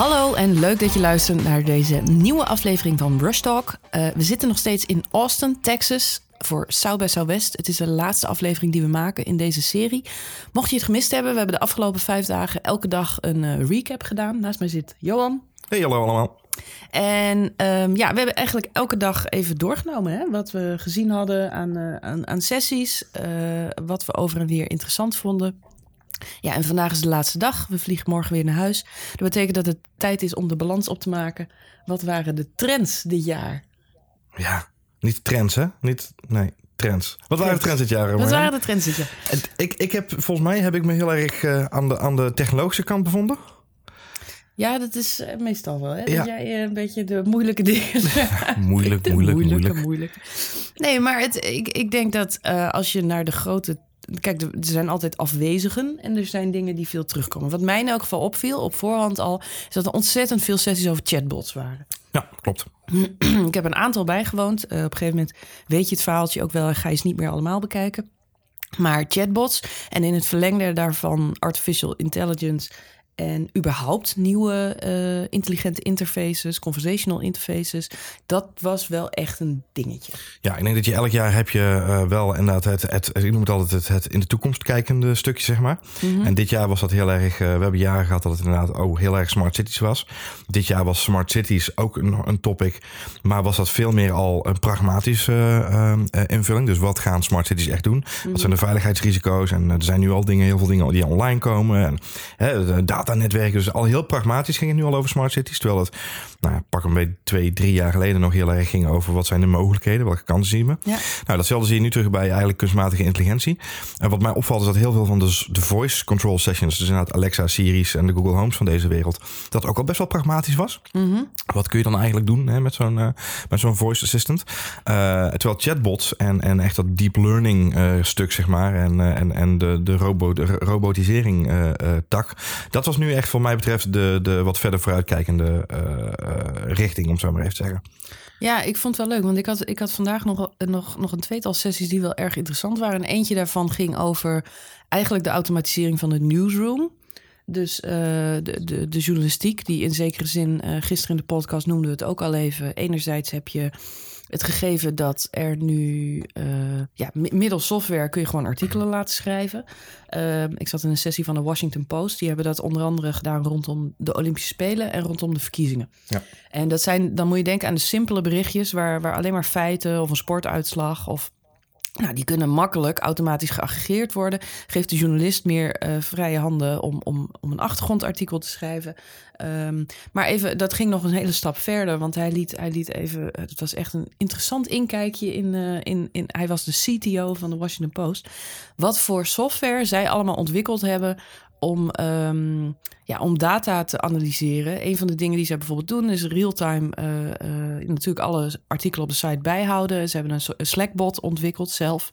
Hallo en leuk dat je luistert naar deze nieuwe aflevering van Rush Talk. Uh, we zitten nog steeds in Austin, Texas voor South by Southwest. Het is de laatste aflevering die we maken in deze serie. Mocht je het gemist hebben, we hebben de afgelopen vijf dagen elke dag een uh, recap gedaan. Naast mij zit Johan. Hey, hallo allemaal. En um, ja, we hebben eigenlijk elke dag even doorgenomen hè? wat we gezien hadden aan, uh, aan, aan, sessies. Wat we over en weer interessant vonden. Ja, en vandaag is de laatste dag. We vliegen morgen weer naar huis. Dat betekent dat het tijd is om de balans op te maken. Wat waren de trends dit jaar? Ja, niet trends, hè? Niet, nee, trends. Wat waren de trends dit jaar? Wat waren de trends dit jaar? Ik, ik heb, volgens mij heb ik me heel erg uh, aan, de, aan de technologische kant bevonden. Ja, dat is uh, meestal wel. Hè? Dat jij uh, een beetje de moeilijke dingen. moeilijk, de moeilijk, moeilijke, moeilijk. moeilijk. Nee, maar het, ik, ik denk dat uh, als je naar de grote. Kijk, er zijn altijd afwezigen en er zijn dingen die veel terugkomen. Wat mij in elk geval opviel, op voorhand al, is dat er ontzettend veel sessies over chatbots waren. Ja, klopt. ik heb een aantal bijgewoond. op een gegeven moment weet je het verhaaltje ook wel en ga je het niet meer allemaal bekijken. Maar chatbots en in het verlengde daarvan artificial intelligence en überhaupt nieuwe uh, intelligente interfaces, conversational interfaces, dat was wel echt een dingetje. Ja, ik denk dat je elk jaar heb je uh, wel inderdaad het, het, ik noem het altijd het, het in de toekomst kijkende stukje, zeg maar. Mm -hmm. En dit jaar was dat heel erg, uh, we hebben jaren gehad dat het inderdaad ook heel erg smart cities was. Dit jaar was smart cities ook een, een topic, maar was dat veel meer al een pragmatische invulling. Dus wat gaan smart cities echt doen? Mm -hmm. Wat zijn de veiligheidsrisico's? En er zijn nu al dingen, heel veel dingen die online komen. En hè, data netwerken. Dus al heel pragmatisch ging het nu al over smart cities. Terwijl het, nou pak een beetje twee, drie jaar geleden nog heel erg ging over wat zijn de mogelijkheden, welke kansen zien we. Ja. Nou, datzelfde zie je nu terug bij eigenlijk kunstmatige intelligentie. En wat mij opvalt is dat heel veel van de, de voice control sessions, dus inderdaad Alexa, Siri's en de Google Homes van deze wereld, dat ook al best wel pragmatisch was. Mm -hmm. Wat kun je dan eigenlijk doen hè, met zo'n uh, met zo'n voice assistant? Uh, terwijl chatbots en, en echt dat deep learning uh, stuk, zeg maar, en, en, en de, de, robo, de robotisering tak, dat was nu echt voor mij betreft de, de wat verder vooruitkijkende uh, richting, om zo maar even te zeggen. Ja, ik vond het wel leuk, want ik had, ik had vandaag nog, nog, nog een tweetal sessies die wel erg interessant waren. En eentje daarvan ging over eigenlijk de automatisering van de newsroom. Dus uh, de, de, de journalistiek, die in zekere zin, uh, gisteren in de podcast noemden we het ook al even. Enerzijds heb je het gegeven dat er nu, uh, ja, middels software kun je gewoon artikelen laten schrijven. Uh, ik zat in een sessie van de Washington Post. Die hebben dat onder andere gedaan rondom de Olympische Spelen en rondom de verkiezingen. Ja. En dat zijn, dan moet je denken aan de simpele berichtjes waar, waar alleen maar feiten of een sportuitslag of nou, die kunnen makkelijk automatisch geaggregeerd worden. Geeft de journalist meer uh, vrije handen om, om, om een achtergrondartikel te schrijven. Um, maar even, dat ging nog een hele stap verder. Want hij liet, hij liet even. Het was echt een interessant inkijkje in, uh, in, in. Hij was de CTO van de Washington Post. Wat voor software zij allemaal ontwikkeld hebben om, um, ja, om data te analyseren. Een van de dingen die zij bijvoorbeeld doen is real-time uh, uh, natuurlijk alle artikelen op de site bijhouden. Ze hebben een Slack-bot ontwikkeld zelf.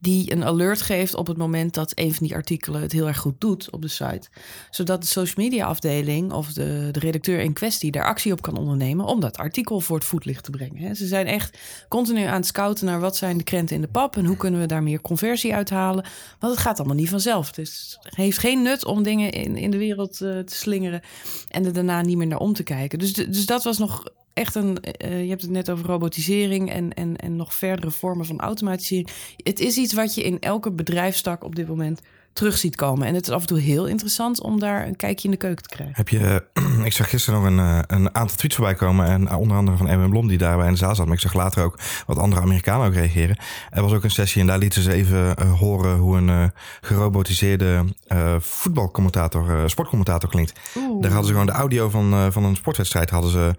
Die een alert geeft op het moment dat een van die artikelen het heel erg goed doet op de site. Zodat de social media afdeling of de, de redacteur in kwestie daar actie op kan ondernemen om dat artikel voor het voetlicht te brengen. Ze zijn echt continu aan het scouten naar wat zijn de krenten in de pap en hoe kunnen we daar meer conversie uithalen. Want het gaat allemaal niet vanzelf. Dus het heeft geen nut om dingen in, in de wereld uh, te slingeren en er daarna niet meer naar om te kijken. Dus, dus dat was nog echt een. Uh, je hebt het net over robotisering en, en, en nog verdere vormen van automatisering. Het is iets wat je in elke bedrijfstak op dit moment terug ziet komen. En het is af en toe heel interessant om daar een kijkje in de keuken te krijgen. Heb je, ik zag gisteren nog een, een aantal tweets voorbij komen. En onder andere van Erwin Blom, die daarbij in de zaal zat. Maar ik zag later ook wat andere Amerikanen ook reageren. Er was ook een sessie en daar lieten ze even uh, horen hoe een uh, gerobotiseerde uh, voetbalcommentator, sportcommentator klinkt. Oeh. Daar hadden ze gewoon de audio van, van een sportwedstrijd hadden ze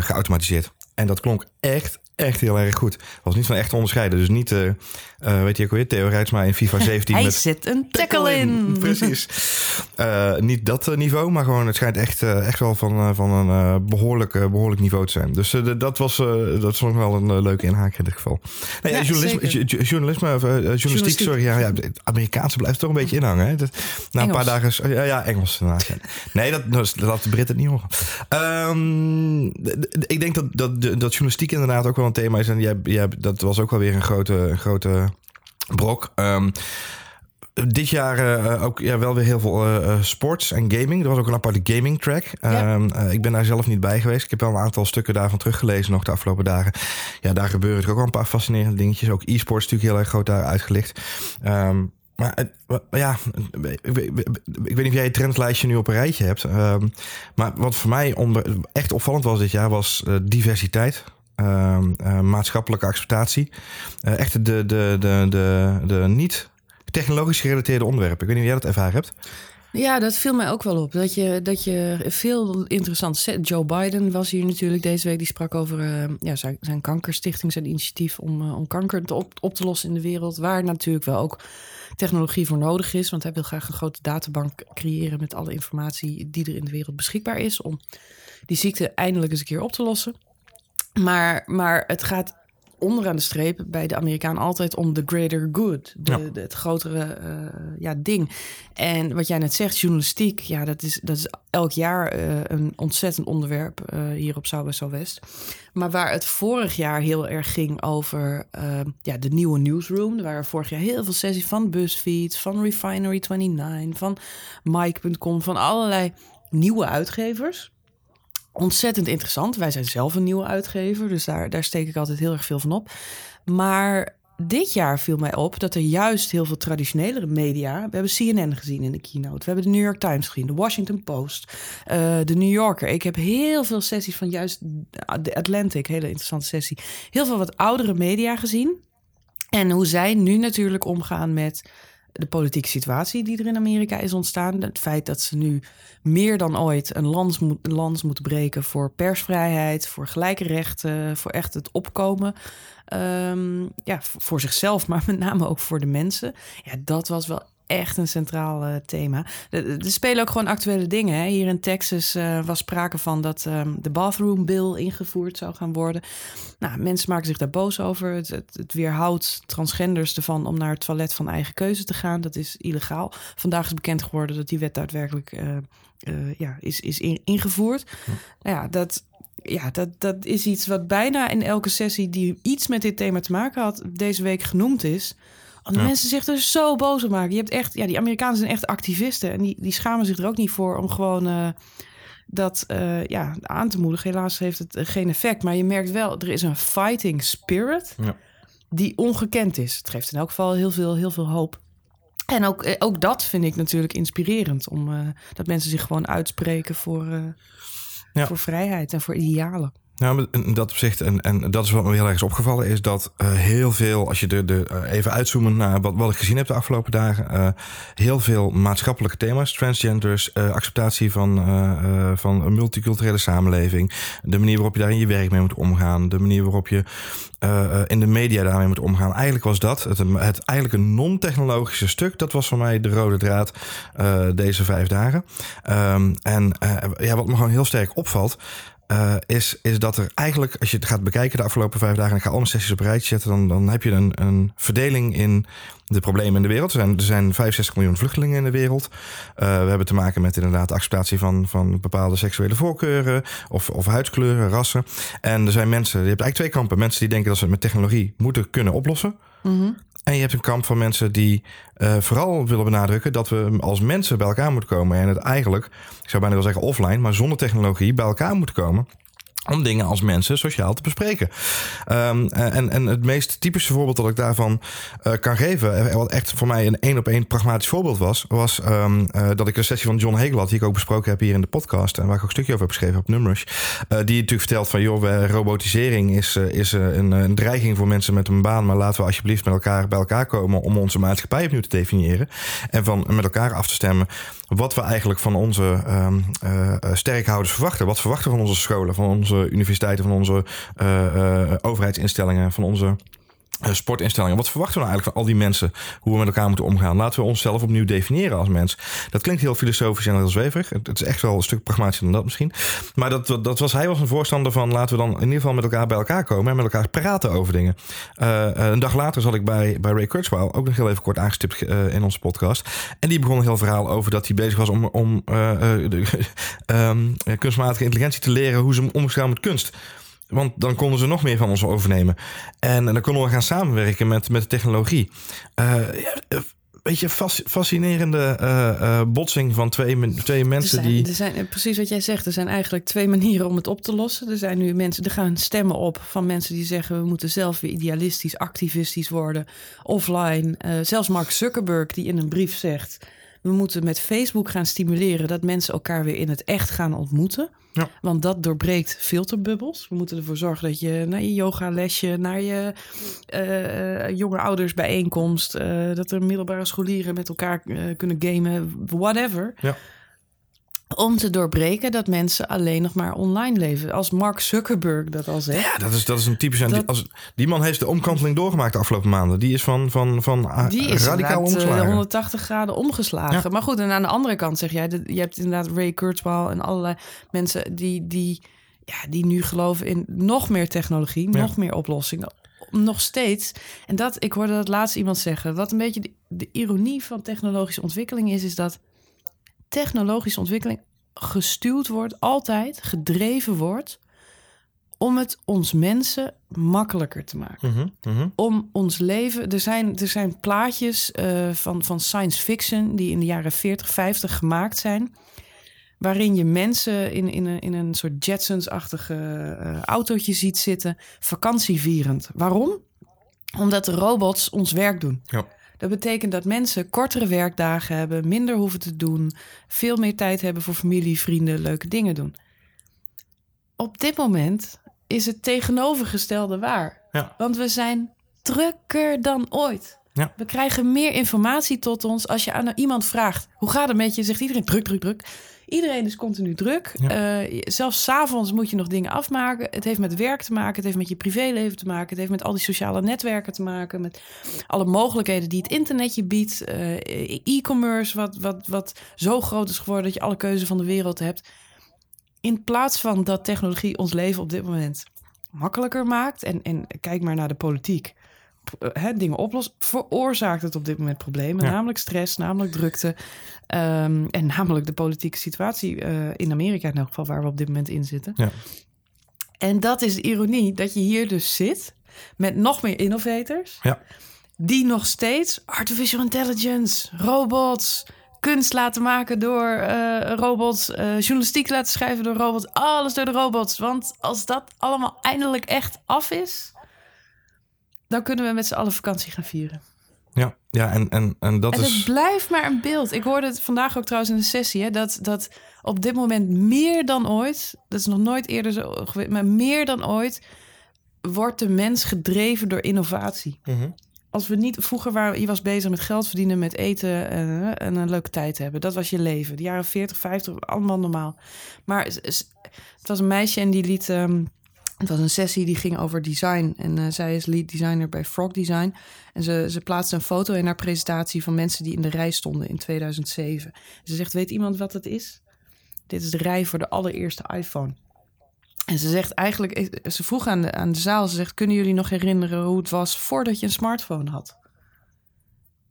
geautomatiseerd. En dat klonk echt, echt heel erg goed. Was niet van echt te onderscheiden. Dus niet, uh, uh, weet je ook weer, Theo Rijtsma in FIFA 17. Hij met zit een tackle in. in. Precies. Uh, niet dat niveau, maar gewoon het schijnt echt, echt wel van, van een behoorlijk, behoorlijk niveau te zijn. Dus dat was dat vond ik wel een leuke inhaak in dit geval. Nee, ja, journalisme, journalisme journalistiek, journalistiek, sorry. Ja, ja, Amerikaanse blijft toch een beetje inhangen. Hè? Dat, na een paar dagen... Ja, ja Engels. Nee, dat, dat laat de Britten niet horen. Um, ik denk dat, dat, dat journalistiek inderdaad ook wel een thema is. En jij, jij, dat was ook wel weer een grote, een grote brok. Um, dit jaar ook ja, wel weer heel veel sports en gaming. Er was ook een aparte gaming track. Ehm, ik ben daar zelf niet bij geweest. Ik heb wel een aantal stukken daarvan teruggelezen nog de afgelopen dagen. Ja, daar gebeuren ook wel een paar fascinerende dingetjes. Ook e-sports natuurlijk heel erg groot daar uitgelicht. Um, maar ja, ik, weet niet of jij het trendlijstje nu op een rijtje hebt. Ehm, maar wat voor mij onder, echt opvallend was dit jaar, was diversiteit. Uh, uh, maatschappelijke acceptatie. Uh, echt de, de, de, de, de niet technologisch gerelateerde onderwerpen. Ik weet niet of jij dat ervaren hebt. Ja, dat viel mij ook wel op. Dat je, dat je veel interessant... Joe Biden was hier natuurlijk deze week. Die sprak over ja, zijn, zijn kankerstichting, zijn initiatief om, om kanker op, op te lossen in de wereld. Waar natuurlijk wel ook technologie voor nodig is. Want hij wil graag een grote databank creëren met alle informatie die er in de wereld beschikbaar is. Om die ziekte eindelijk eens een keer op te lossen. Maar, maar het gaat onderaan de streep bij de Amerikaan altijd om the greater good. De, het grotere uh, ja, ding. En wat jij net zegt, journalistiek, ja, dat is, dat is elk jaar uh, een ontzettend onderwerp uh, hier op South by West. Maar waar het vorig jaar heel erg ging over ja, de nieuwe newsroom. Er waren vorig jaar heel veel sessies van BuzzFeed, van Refinery29, van Mike.com, van allerlei nieuwe uitgevers ontzettend interessant. Wij zijn zelf een nieuwe uitgever, dus daar, daar steek ik altijd heel erg veel van op. Maar dit jaar viel mij op dat er juist heel veel traditionelere media. We hebben CNN gezien in de keynote. We hebben de New York Times gezien, de Washington Post, uh, de New Yorker. Ik heb heel veel sessies van juist de Atlantic, hele interessante sessie. Heel veel wat oudere media gezien. En hoe zij nu natuurlijk omgaan met de politieke situatie die er in Amerika is ontstaan. Het feit dat ze nu meer dan ooit een lans, moet, moeten breken voor persvrijheid, voor gelijke rechten, voor echt het opkomen. Um, ja, voor zichzelf, maar met name ook voor de mensen. Ja, dat was wel echt een centraal uh, thema. Er spelen ook gewoon actuele dingen. Hè. Hier in Texas uh, was sprake van dat um, de bathroom bill ingevoerd zou gaan worden. Nou, mensen maken zich daar boos over. Het, het, het, weerhoudt transgenders ervan om naar het toilet van eigen keuze te gaan. Dat is illegaal. Vandaag is bekend geworden dat die wet daadwerkelijk uh, ja, is, is in, ingevoerd. Hm. Nou ja, dat, ja, dat, dat is iets wat bijna in elke sessie die iets met dit thema te maken had, deze week genoemd is. Want mensen zich er zo boos op maken. Je hebt echt, ja, die Amerikanen zijn echt activisten. En die, die schamen zich er ook niet voor om gewoon uh, dat uh, ja, aan te moedigen. Helaas heeft het geen effect. Maar je merkt wel, er is een fighting spirit ja. die ongekend is. Het geeft in elk geval heel veel, heel veel hoop. En ook, eh, ook dat vind ik natuurlijk inspirerend. Om, uh, dat mensen zich gewoon uitspreken voor, ja. voor vrijheid en voor idealen. Nou, in dat opzicht, en, en dat is wat me heel erg is opgevallen, is dat uh, heel veel, als je de, de, uh, even uitzoomen naar wat, wat ik gezien heb de afgelopen dagen, heel veel maatschappelijke thema's, transgenders, acceptatie van, van een multiculturele samenleving, de manier waarop je daar in je werk mee moet omgaan, de manier waarop je in de media daarmee moet omgaan. Eigenlijk was dat het, het eigenlijk een non-technologische stuk. Dat was voor mij de rode draad deze vijf dagen. Um, en ja, wat me gewoon heel sterk opvalt. Uh, is, is dat er eigenlijk, als je het gaat bekijken de afgelopen vijf dagen, en ik ga alle sessies op een rijtje zetten, dan, dan heb je een, een verdeling in de problemen in de wereld. Er zijn, er zijn 65 miljoen vluchtelingen in de wereld. Uh, we hebben te maken met inderdaad de acceptatie van, van bepaalde seksuele voorkeuren of, of huidskleuren, rassen. En er zijn mensen, je hebt eigenlijk twee kampen. Mensen die denken dat ze het met technologie moeten kunnen oplossen. -hmm. En je hebt een kamp van mensen die uh, vooral willen benadrukken dat we als mensen bij elkaar moeten komen. En het eigenlijk, ik zou bijna wel zeggen offline, maar zonder technologie bij elkaar moeten komen om dingen als mensen sociaal te bespreken. Um, en, en het meest typische voorbeeld dat ik daarvan uh, kan geven, wat echt voor mij een één op één pragmatisch voorbeeld was, was um, uh, dat ik een sessie van John Hegel had, die ik ook besproken heb hier in de podcast, en waar ik ook een stukje over heb geschreven op Numbers, uh, die natuurlijk vertelt van, joh, robotisering is, is een, een, dreiging voor mensen met een baan, maar laten we alsjeblieft met elkaar bij elkaar komen om onze maatschappij opnieuw te definiëren en van met elkaar af te stemmen wat we eigenlijk van onze um, sterkhouders verwachten. Wat verwachten we van onze scholen, van onze universiteiten, van onze uh, overheidsinstellingen, van onze uh, sportinstellingen. Wat verwachten we nou eigenlijk van al die mensen? Hoe we met elkaar moeten omgaan? Laten we onszelf opnieuw definiëren als mens. Dat klinkt heel filosofisch en heel zweverig. Het is echt wel een stuk pragmatischer dan dat misschien. Maar dat, dat was, hij was een voorstander van laten we dan in ieder geval met elkaar bij elkaar komen en met elkaar praten over dingen. Uh, een dag later zat ik bij, bij Ray Kurzweil, ook nog heel even kort aangestipt in onze podcast. En die begon een heel verhaal over dat hij bezig was om, om de, um, kunstmatige intelligentie te leren hoe ze omgaan met kunst. Want dan konden ze nog meer van ons overnemen. En, dan konden we gaan samenwerken met, met de technologie. Uh, beetje fascinerende uh, botsing van twee, twee mensen er zijn, die. Er zijn, precies wat jij zegt. Er zijn eigenlijk twee manieren om het op te lossen. Er zijn nu mensen, er gaan stemmen op van mensen die zeggen we moeten zelf weer idealistisch, activistisch worden, offline. Uh, zelfs Mark Zuckerberg die in een brief zegt. We moeten met Facebook gaan stimuleren dat mensen elkaar weer in het echt gaan ontmoeten. Ja. Want dat doorbreekt filterbubbels. We moeten ervoor zorgen dat je naar je yogalesje, naar je uh, jonge ouders bijeenkomst, uh, dat er middelbare scholieren met elkaar kunnen gamen, whatever. Ja om te doorbreken dat mensen alleen nog maar online leven. Als Mark Zuckerberg dat al zegt. Ja, dat is, dat is een typisch... Dat, als, die man heeft de omkanteling doorgemaakt de afgelopen maanden. Die is van, van, van ah, die is radicaal eh, omgeslagen. 180 graden omgeslagen. Maar goed, en aan de andere kant zeg jij... je hebt inderdaad Ray Kurzweil en allerlei mensen die, die, ja, die nu geloven in nog meer technologie, nog meer oplossingen nog steeds. En dat, ik hoorde dat laatst iemand zeggen. Wat een beetje de, de ironie van technologische ontwikkeling is, is dat technologische ontwikkeling gestuurd wordt, altijd gedreven wordt om het ons mensen makkelijker te maken. Mhm, mhm. Om ons leven. Er zijn, er zijn plaatjes uh, van, van science fiction die in de jaren 40, 50 gemaakt zijn. Waarin je mensen in, in, een, in een soort Jetsons-achtige uh, autootje ziet zitten, vakantievierend. Waarom? Omdat de robots ons werk doen. Ja. Dat betekent dat mensen kortere werkdagen hebben, minder hoeven te doen, veel meer tijd hebben voor familie, vrienden, leuke dingen doen. Op dit moment is het tegenovergestelde waar. Ja. Want we zijn drukker dan ooit. Ja. We krijgen meer informatie tot ons. Als je aan iemand vraagt, hoe gaat het met je? Zegt iedereen druk, druk, druk. Iedereen is continu druk. Ja. Uh, zelfs s'avonds moet je nog dingen afmaken. Het heeft met werk te maken. Het heeft met je privéleven te maken. Het heeft met al die sociale netwerken te maken. Met alle mogelijkheden die het internet je biedt. Uh, e-commerce, wat, wat, wat zo groot is geworden dat je alle keuze van de wereld hebt. In plaats van dat technologie ons leven op dit moment makkelijker maakt. En, en kijk maar naar de politiek hè, dingen oplost, veroorzaakt het op dit moment problemen. Namelijk stress, namelijk drukte. Ehm, en namelijk de politieke situatie uh, in Amerika in elk geval, waar we op dit moment in zitten. Ja. En dat is de ironie, dat je hier dus zit met nog meer innovators. Ja. Die nog steeds artificial intelligence, robots, kunst laten maken door uh, robots, uh, journalistiek laten schrijven door robots, alles door de robots. Want als dat allemaal eindelijk echt af is, dan kunnen we met z'n allen vakantie gaan vieren. Ja, ja en, en, en dat en is... het blijft maar een beeld. Ik hoorde het vandaag ook trouwens in de sessie... Hè, dat, dat op dit moment meer dan ooit... dat is nog nooit eerder zo geweest... maar meer dan ooit wordt de mens gedreven door innovatie. Mhm. Als we niet... Vroeger waren je was bezig met geld verdienen, met eten... En, en een leuke tijd hebben. Dat was je leven. De jaren 40, 50, allemaal normaal. Maar het was een meisje en die liet... Um, het was een sessie die ging over design. En uh, zij is lead designer bij Frog Design. En ze, ze plaatste een foto in haar presentatie van mensen die in de rij stonden in 2007. Ze zegt: Weet iemand wat het is? Dit is de rij voor de allereerste iPhone. En ze zegt eigenlijk, ze vroeg aan de, aan de zaal: Ze zegt: Kunnen jullie nog herinneren hoe het was voordat je een smartphone had?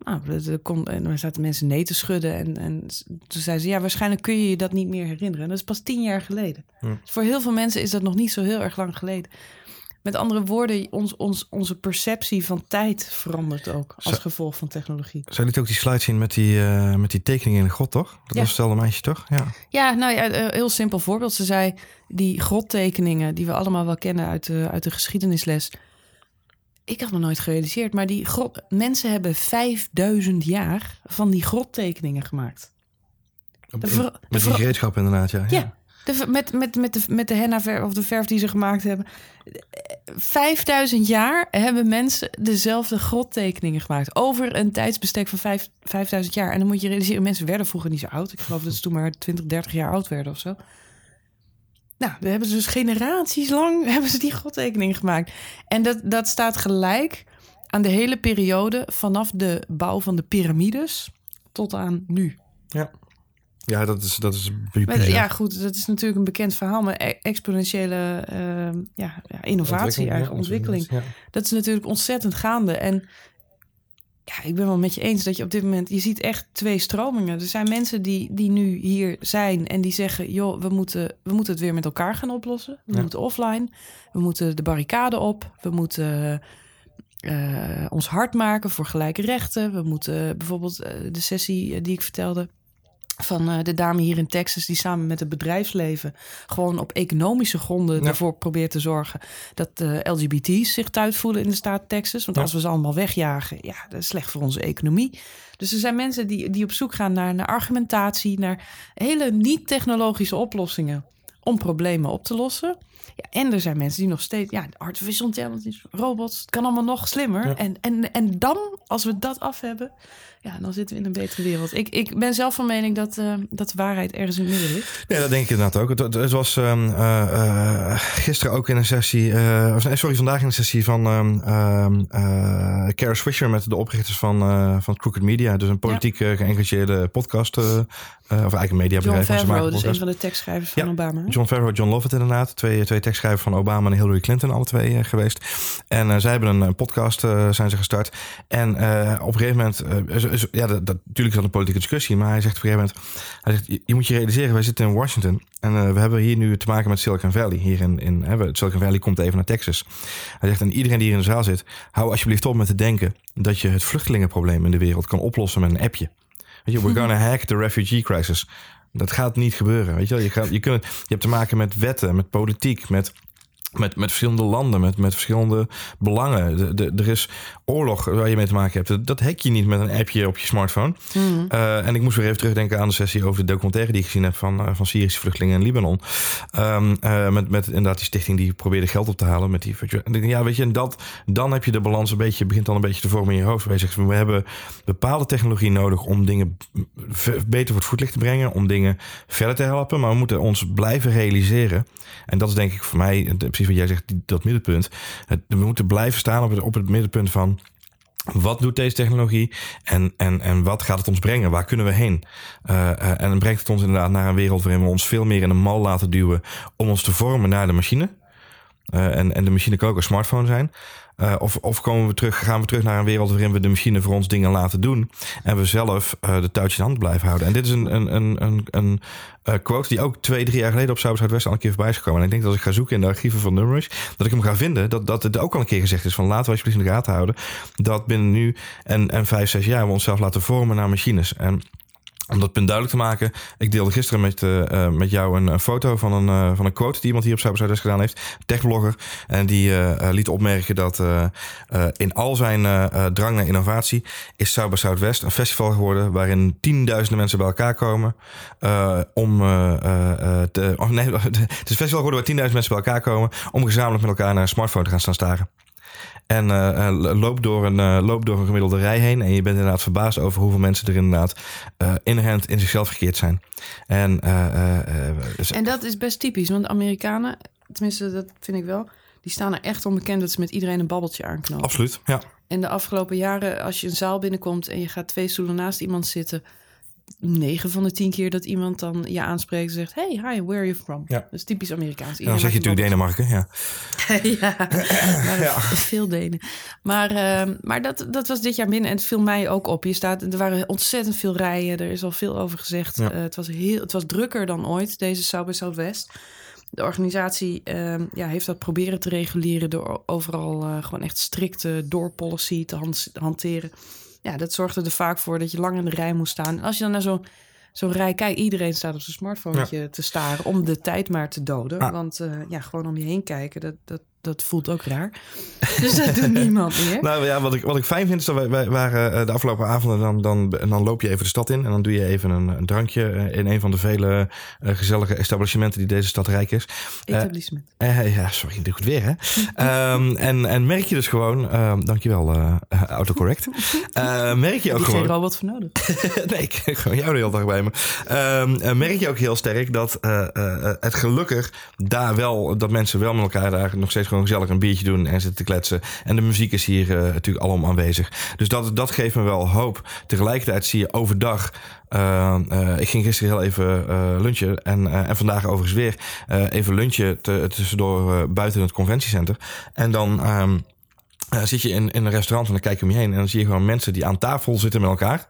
Nou, er, kon, en er zaten mensen nee te schudden. En, en toen zei ze, ja, waarschijnlijk kun je je dat niet meer herinneren. En dat is pas tien jaar geleden. Voor heel veel mensen is dat nog niet zo heel erg lang geleden. Met andere woorden, ons, ons, onze perceptie van tijd verandert ook als gevolg van technologie. Zij liet ook die slide zien met die, uh, met die tekeningen in de grot, toch? Dat ja. was hetzelfde meisje, toch? Ja, ja nou ja, een heel simpel voorbeeld. Ze zei, die grottekeningen die we allemaal wel kennen uit de, uit de geschiedenisles ik had me nooit gerealiseerd, maar die grot, mensen hebben 5000 jaar van die grottekeningen gemaakt. De met die gereedschap inderdaad, ja. Ja, De, met, met, met, de, met de henna of de verf die ze gemaakt hebben. 5000 jaar hebben mensen dezelfde grottekeningen gemaakt. Over een tijdsbestek van 5, 5000 jaar. En dan moet je realiseren, mensen werden vroeger niet zo oud. Ik geloof dat ze toen maar 20, 30 jaar oud werden of zo. Nou, we hebben ze dus generaties lang hebben ze die grottekening gemaakt. En dat, dat staat gelijk aan de hele periode vanaf de bouw van de piramides tot aan nu. Ja. Ja, dat is, dat is Ja, goed, dat is natuurlijk een bekend verhaal, maar e-, exponentiële uh, ja, innovatie, eigen ontwikkeling. Dat is natuurlijk ontzettend gaande. En ja, ik ben wel met je eens dat je op dit moment, je ziet echt twee stromingen. Er zijn mensen die, die nu hier zijn en die zeggen, joh, we moeten, we moeten het weer met elkaar gaan oplossen. We moeten offline, we moeten de barricade op, we moeten eh, ons hard maken voor gelijke rechten. We moeten bijvoorbeeld de sessie die ik vertelde van de dame hier in Texas, die samen met het bedrijfsleven gewoon op economische gronden ervoor probeert te zorgen dat de LGBT's zich thuis voelen in de staat Texas. Want als we ze allemaal wegjagen, ja, dat is slecht voor onze economie. Dus er zijn mensen die, die op zoek gaan naar, naar argumentatie, naar hele niet-technologische oplossingen om problemen op te lossen. Ja, en er zijn mensen die nog steeds, ja, artificial intelligence, robots, het kan allemaal nog slimmer. En, en, en dan, als we dat af hebben, ja, dan zitten we in een betere wereld. Ik, ik ben zelf van mening dat, uh, dat de waarheid ergens in het midden ligt. Ja, dat denk ik inderdaad ook. Het, het was um, uh, gisteren ook in een sessie, uh, sorry, vandaag in een sessie van um, Kara Swisher met de oprichters van, van Crooked Media. Dus een politiek geëngageerde podcast of eigenlijk een mediabedrijf. John Favreau, dus een van de tekstschrijvers van Obama. John Favreau, John Lovett inderdaad. Twee, twee tekstschrijvers van Obama en Hillary Clinton, alle twee geweest. En zij hebben een, een podcast zijn ze gestart. En op een gegeven moment, ja, dat, natuurlijk is dat een politieke discussie, maar hij zegt op een gegeven moment, hij zegt, je, moet je realiseren, wij zitten in Washington en we hebben hier nu te maken met Silicon Valley. Hier in, in hè, Silicon Valley komt even naar Texas. Hij zegt, en iedereen die hier in de zaal zit, hou alsjeblieft op met te denken dat je het vluchtelingenprobleem in de wereld kan oplossen met een appje. Je, we're gonna hack the refugee crisis. Dat gaat niet gebeuren. Weet je, wel? je, gaat, je, kunt, je hebt te maken met wetten, met politiek, met met, met verschillende landen, met, met verschillende belangen. De, de, er is oorlog waar je mee te maken hebt. Dat hack je niet met een appje op je smartphone. Mm. Uh, en ik moest weer even terugdenken aan de sessie over de documentaire die ik gezien heb van, uh, van Syrische vluchtelingen in Libanon. Um, uh, met, met inderdaad die stichting die probeerde geld op te halen met die. Ja, weet je, en dat, dan heb je de balans een beetje, begint dan een beetje te vormen in je hoofd. Waar je zegt, we hebben bepaalde technologie nodig om dingen beter voor het voetlicht te brengen, om dingen verder te helpen. Maar we moeten ons blijven realiseren. En dat is denk ik voor mij precies wat jij zegt, dat middenpunt. we moeten blijven staan op het, op het middenpunt van wat doet deze technologie en, en, en wat gaat het ons brengen? Waar kunnen we heen? Uh, uh, en dan brengt het ons inderdaad naar een wereld waarin we ons veel meer in een mal laten duwen om ons te vormen naar de machine. Uh, en, en de machine kan ook een smartphone zijn. Uh, of, of komen we terug, gaan we terug naar een wereld waarin we de machine voor ons dingen laten doen. En we zelf uh, de touwtjes in hand blijven houden. En dit is een, een, een, een, een uh, quote die ook twee, drie jaar geleden op South Zuidwest al een keer voorbij is gekomen. En ik denk dat als ik ga zoeken in de archieven van Numbers, dat ik hem ga vinden. Dat, dat het ook al een keer gezegd is van laten we alsjeblieft in de gaten houden. Dat binnen nu en, en vijf, zes jaar we onszelf laten vormen naar machines. En om dat punt duidelijk te maken. Ik deelde gisteren met, uh, met jou een, foto van een, uh, van een quote die iemand hier op Cyber gedaan heeft. Techblogger. En die liet opmerken dat in al zijn drang naar innovatie is Cyber Zuidwest een festival geworden waarin tienduizenden mensen bij elkaar komen om te, nee, het is een festival geworden waar tienduizend mensen bij elkaar komen om gezamenlijk met elkaar naar een smartphone te gaan staan staren. En uh, loop, door een, uh, loop door een gemiddelde rij heen. En je bent inderdaad verbaasd over hoeveel mensen er inderdaad inherent in zichzelf gekeerd zijn. En, dus- en dat is best typisch. Want Amerikanen, tenminste dat vind ik wel... die staan er echt onbekend dat ze met iedereen een babbeltje aanknopen. Absoluut, ja. En de afgelopen jaren, als je een zaal binnenkomt... en je gaat twee stoelen naast iemand zitten 9 van de 10 keer dat iemand dan je aanspreekt en zegt: Hey, hi, where are you from? Ja. Dat is typisch Amerikaans. dan zeg je natuurlijk Denemarken, ja. ja, ja. veel Denen. Maar, uh, maar dat, dat was dit jaar binnen en het viel mij ook op. Je staat, er waren ontzettend veel rijen, er is al veel over gezegd. Ja. Uh, het, was heel, het was drukker dan ooit, deze South by Southwest. De organisatie uh, ja, heeft dat proberen te reguleren door overal uh, gewoon echt strikte doorpolicy te hand, hanteren ja, dat zorgde er vaak voor dat je lang in de rij moest staan. En als je dan naar zo'n zo'n rij kijkt, iedereen staat op zijn smartphone te staren om de tijd maar te doden. Want uh, ja, gewoon om je heen kijken, dat, dat, dat voelt ook raar. Dus dat doet niemand meer. Nou ja, wat ik, wat ik fijn vind is dat wij, wij waren eh, de afgelopen avonden... Dan, dan, dan loop je even de stad in en dan doe je even een, een drankje... Eh, in een van de vele uh, gezellige establishmenten die deze stad rijk is. Etablissement. Uh, ja, sorry, ik doe het weer hè. um, en, en merk je dus gewoon... Um, dankjewel, autocorrect. merk je ook die gewoon... geen robot voor nodig. nee, ik gewoon jou de hele dag bij me. Um, merk je ook heel sterk dat het gelukkig daar wel... dat mensen wel met elkaar daar nog steeds gewoon gezellig een biertje doen en zitten te kletsen. En de muziek is hier uh, natuurlijk allemaal aanwezig. Dus dat, dat geeft me wel hoop. Tegelijkertijd zie je overdag. Uh, uh, ik ging gisteren heel even lunchen. En, en vandaag overigens weer even lunchen tussendoor buiten het conventiecenter. En dan. Um, zit je in, in een restaurant en dan kijk je om je heen en dan zie je gewoon mensen die aan tafel zitten met elkaar.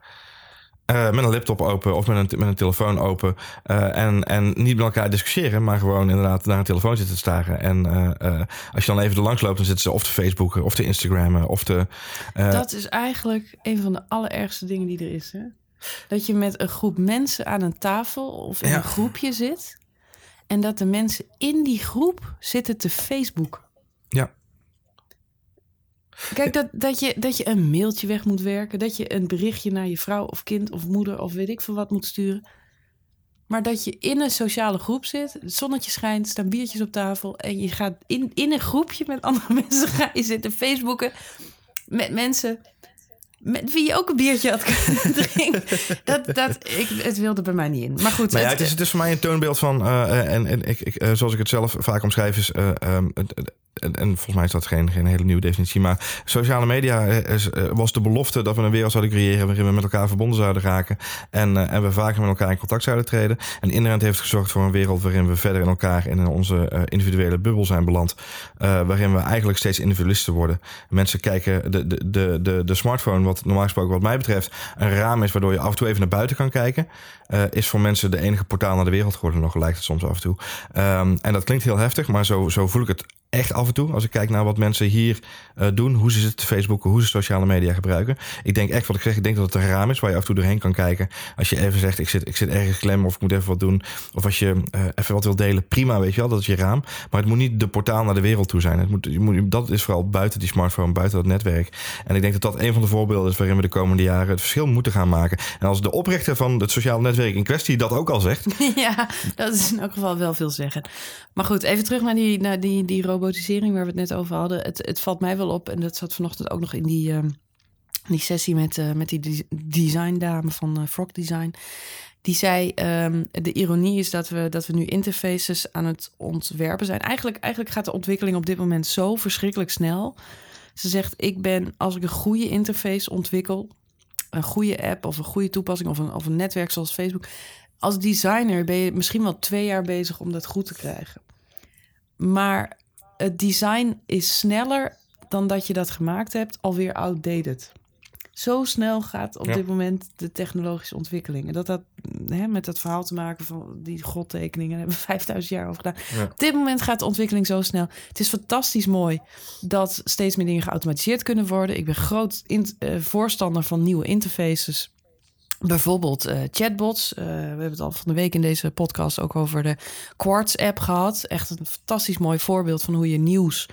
Uh, met een laptop open of met een, met een telefoon open. Uh, en, en niet met elkaar discussiëren, maar gewoon inderdaad naar een telefoon zitten te staren. En uh, als je dan even er langs loopt, dan zitten ze of te Facebooken of te Instagrammen of te. Dat is eigenlijk een van de allerergste dingen die er is. Hè? Dat je met een groep mensen aan een tafel of in een groepje zit. En dat de mensen in die groep zitten te Facebook. Ja. Kijk, dat, dat, je, dat je een mailtje weg moet werken. Dat je een berichtje naar je vrouw of kind of moeder of weet ik veel wat moet sturen. Maar dat je in een sociale groep zit, het zonnetje schijnt, staan biertjes op tafel. En je gaat in, in een groepje met andere mensen ga je zitten Facebooken met mensen met wie je ook een biertje had kunnen drinken. Dat, dat, ik, het wilde bij mij niet in. Maar goed. Nou ja, het, is, het is voor mij een toonbeeld van. Uh, en en ik, ik, uh, zoals ik het zelf vaak omschrijf, is. Uh, um, en, en, volgens mij is dat geen, geen hele nieuwe definitie. Maar sociale media is, was de belofte dat we een wereld zouden creëren. waarin we met elkaar verbonden zouden raken. En, en we vaker met elkaar in contact zouden treden. En inderdaad heeft gezorgd voor een wereld waarin we verder in elkaar in onze individuele bubbel zijn beland. waarin we eigenlijk steeds individualisten worden. Mensen kijken de, de, de, de, de smartphone wat normaal gesproken wat mij betreft een raam is waardoor je af en toe even naar buiten kan kijken, is voor mensen de enige portaal naar de wereld geworden. Nog lijkt het soms af en toe. Um, en dat klinkt heel heftig, maar zo, zo voel ik het echt af en toe. Als ik kijk naar wat mensen hier uh, doen, hoe ze zitten Facebooken, hoe ze sociale media gebruiken. Ik denk echt wat ik zeg, ik denk dat het een raam is waar je af en toe doorheen kan kijken. Als je even zegt, ik zit, ik zit ergens klem of ik moet even wat doen. Of als je uh, even wat wil delen, prima, weet je wel, dat is je raam. Maar het moet niet de portaal naar de wereld toe zijn. Het moet, je moet, dat is vooral buiten die smartphone, buiten dat netwerk. En ik denk dat dat een van de voorbeelden is waarin we de komende jaren het verschil moeten gaan maken. En als de oprichter van het sociale netwerk in kwestie dat ook al zegt. Ja, dat is in elk geval wel veel zeggen. Maar goed, even terug naar die, naar die, die robotisering waar we het net over hadden. Het, het valt mij wel op, en dat zat vanochtend ook nog in die, uh, die sessie met, uh, met die design dame van uh, Frog Design. Die zei, um, de ironie is dat we, dat we nu interfaces aan het ontwerpen zijn. Eigenlijk, eigenlijk gaat de ontwikkeling op dit moment zo verschrikkelijk snel. Ze zegt, ik ben, als ik een goede interface ontwikkel, een goede app of een goede toepassing of een, of een netwerk zoals Facebook. Als designer ben je misschien wel twee jaar bezig om dat goed te krijgen. Maar het design is sneller dan dat je dat gemaakt hebt, alweer outdated. Zo snel gaat op dit moment de technologische ontwikkeling. En dat had hè, met dat verhaal te maken van die godtekeningen, hebben we 5000 jaar over gedaan. Op dit moment gaat de ontwikkeling zo snel. Het is fantastisch mooi dat steeds meer dingen geautomatiseerd kunnen worden. Ik ben groot in, uh, voorstander van nieuwe interfaces. Bijvoorbeeld uh, chatbots. Uh, we hebben het al van de week in deze podcast ook over de Quartz-app gehad. Echt een fantastisch mooi voorbeeld van hoe je nieuws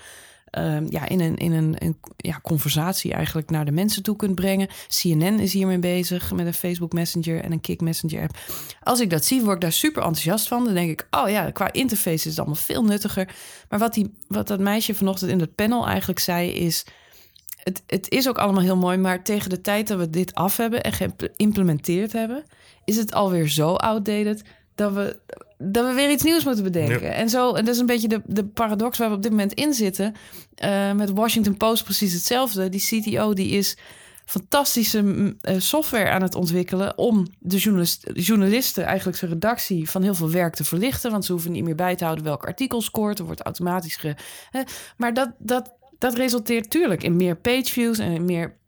um, ja, in een, in een, een, ja, conversatie eigenlijk naar de mensen toe kunt brengen. CNN is hiermee bezig met een Facebook Messenger en een Kik Messenger app. Als ik dat zie, word ik daar super enthousiast van. Dan denk ik, oh ja, qua interface is het allemaal veel nuttiger. Maar wat, die, wat dat meisje vanochtend in het panel eigenlijk zei is het, het is ook allemaal heel mooi, maar tegen de tijd dat we dit af hebben en geïmplementeerd hebben, is het alweer zo outdated dat we, dat we weer iets nieuws moeten bedenken. En zo, en dat is een beetje de, de paradox waar we op dit moment in zitten. Uh, met Washington Post precies hetzelfde. Die CTO die is fantastische uh, software aan het ontwikkelen om de journalist, journalisten, eigenlijk zijn redactie, van heel veel werk te verlichten. Want ze hoeven niet meer bij te houden welk artikel scoort. Er wordt automatisch ge. Maar dat, dat, dat resulteert tuurlijk in meer pageviews en meer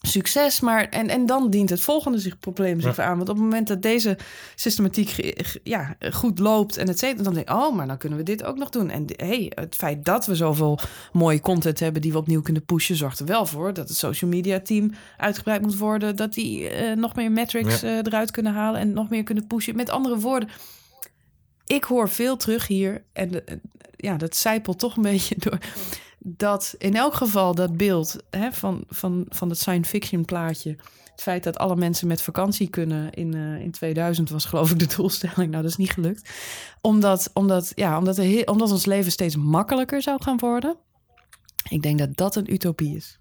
succes. Maar, en, en dan dient het volgende zich, probleem zich aan. Want op het moment dat deze systematiek ja, goed loopt en het zet, dan denk ik, oh, maar dan kunnen we dit ook nog doen. En hey, het feit dat we zoveel mooie content hebben die we opnieuw kunnen pushen, zorgt er wel voor dat het social media team uitgebreid moet worden. Dat die uh, nog meer metrics uh, eruit kunnen halen en nog meer kunnen pushen. Met andere woorden, ik hoor veel terug hier en ja, dat zijpelt toch een beetje door dat in elk geval dat beeld hè, van, van, van het science fiction plaatje. Het feit dat alle mensen met vakantie kunnen in, uh, in 2000 was geloof ik de doelstelling. Nou, dat is niet gelukt. Omdat, omdat, ja, omdat, de, omdat ons leven steeds makkelijker zou gaan worden. Ik denk dat dat een utopie is.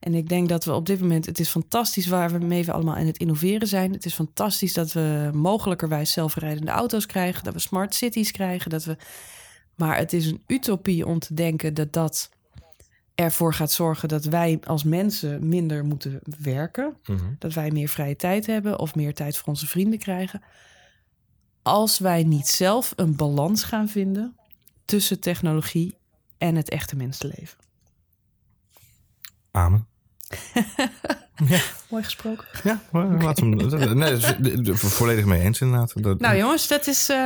En ik denk dat we op dit moment, het is fantastisch waar we mee allemaal aan het innoveren zijn. Het is fantastisch dat we mogelijkerwijs zelfrijdende auto's krijgen, dat we smart cities krijgen, dat we. Maar het is een utopie om te denken dat dat ervoor gaat zorgen dat wij als mensen minder moeten werken. Mhm. Dat wij meer vrije tijd hebben of meer tijd voor onze vrienden krijgen. Als wij niet zelf een balans gaan vinden tussen technologie en het echte mensenleven. Amen. Ja. Mooi gesproken. Ja, laat hem. Nee, volledig mee eens inderdaad. Dat, nou jongens, dat is. Uh,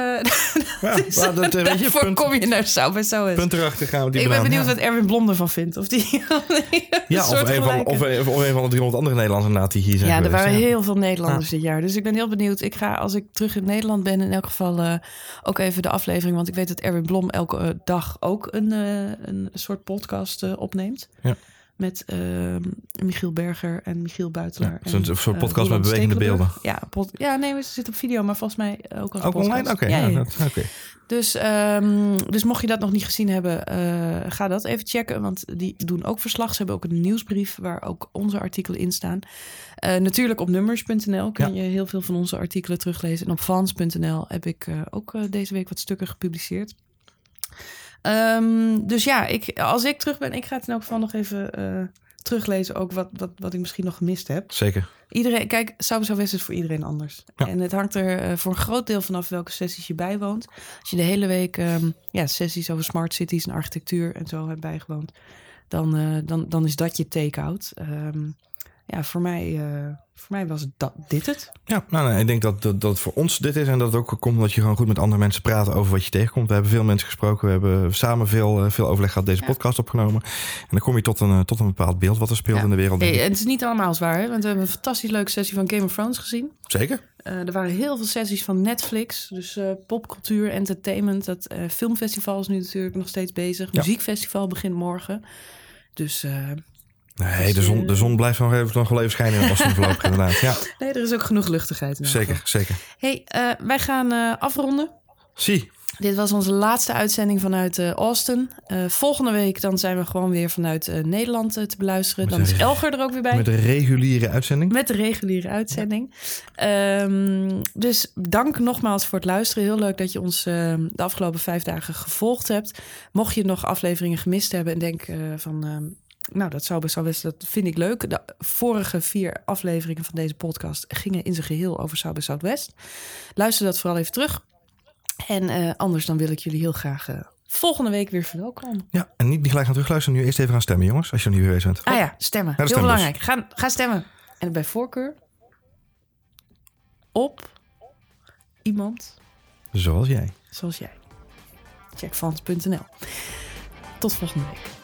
ja, dat is dat, weet je, punt, kom je naar South by Southwest. Punt erachter gaan we die Ik ben benieuwd wat Erwin Blom ervan vindt. Of die. ja, of een, van, of, een, of een van de 300 andere Nederlanders inderdaad die hier zijn. Ja, er waren heel veel Nederlanders dit jaar. Dus ik ben heel benieuwd. Ik ga als ik terug in Nederland ben, in elk geval uh, ook even de aflevering. Want ik weet dat Erwin Blom elke dag ook een, een soort podcast opneemt. Ja met uh, Michiel Berger en Michiel Buitelaar. Ja, Zo'n soort eh, podcast met bewegende beelden. Ja, pod, ja, nee, we zitten op video, maar volgens mij ook als ook online. Oké, ja, ja. okay. Dus, um, dus mocht je dat nog niet gezien hebben, uh, ga dat even checken, want die doen ook verslag. Ze hebben ook een nieuwsbrief waar ook onze artikelen in staan. Natuurlijk op nummers.nl kun je heel veel van onze artikelen teruglezen. En op fans.nl heb ik ook deze week wat stukken gepubliceerd. Um, dus ja, ik, als ik terug ben, ik ga het in elk geval nog even uh, teruglezen. Ook wat, wat, wat ik misschien nog gemist heb. Zeker. Iedereen, kijk, West is voor iedereen anders. Ja. En het hangt er uh, voor een groot deel vanaf welke sessies je bijwoont. Als je de hele week um, ja, sessies over smart cities en architectuur en zo hebt bijgewoond, dan, uh, dan, dan is dat je take-out. Um, ja, voor mij, uh, voor mij was dat, dit het. Ja, nou, nee, ik denk dat, dat, voor ons dit is. En dat het ook komt omdat je gewoon goed met andere mensen praat over wat je tegenkomt. We hebben veel mensen gesproken. We hebben samen veel, uh, veel overleg gehad, deze ja. podcast opgenomen. En dan kom je tot een, uh, tot een bepaald beeld wat er speelt ja. in de wereld. Hey, en het is niet allemaal zwaar, hè? want we hebben een fantastisch leuke sessie van Game of Thrones gezien. Zeker. er waren heel veel sessies van Netflix. Dus popcultuur, entertainment. Dat filmfestival is nu natuurlijk nog steeds bezig. Muziekfestival begint morgen. Dus Nee, de zon, de zon blijft nog, even, nog wel even schijnen in voorlopig inderdaad. Ja. Nee, er is ook genoeg luchtigheid. Zeker, zeker. hey, uh, wij gaan uh, afronden. Zie. Dit was onze laatste uitzending vanuit uh, Austin. volgende week dan zijn we gewoon weer vanuit Nederland te beluisteren. Met dan is Elger er ook weer bij. Met de reguliere uitzending. Met de reguliere uitzending. Ja. Um, dus dank nogmaals voor het luisteren. Heel leuk dat je ons de afgelopen vijf dagen gevolgd hebt. Mocht je nog afleveringen gemist hebben en denk van ehm, nou, dat zou best wel dat vind ik leuk. De vorige vier afleveringen van deze podcast gingen in zijn geheel over South by Southwest. Luister dat vooral even terug. En uh, anders dan wil ik jullie heel graag uh, volgende week weer verwelkomen. Ja, en niet, niet gelijk gaan terugluisteren. Nu eerst even gaan stemmen, jongens. Als je nog niet geweest bent. Ah ja, stemmen. heel belangrijk. Ga, ga stemmen. En bij voorkeur op iemand. Zoals jij. Zoals jij. Checkfans.nl. Tot volgende week.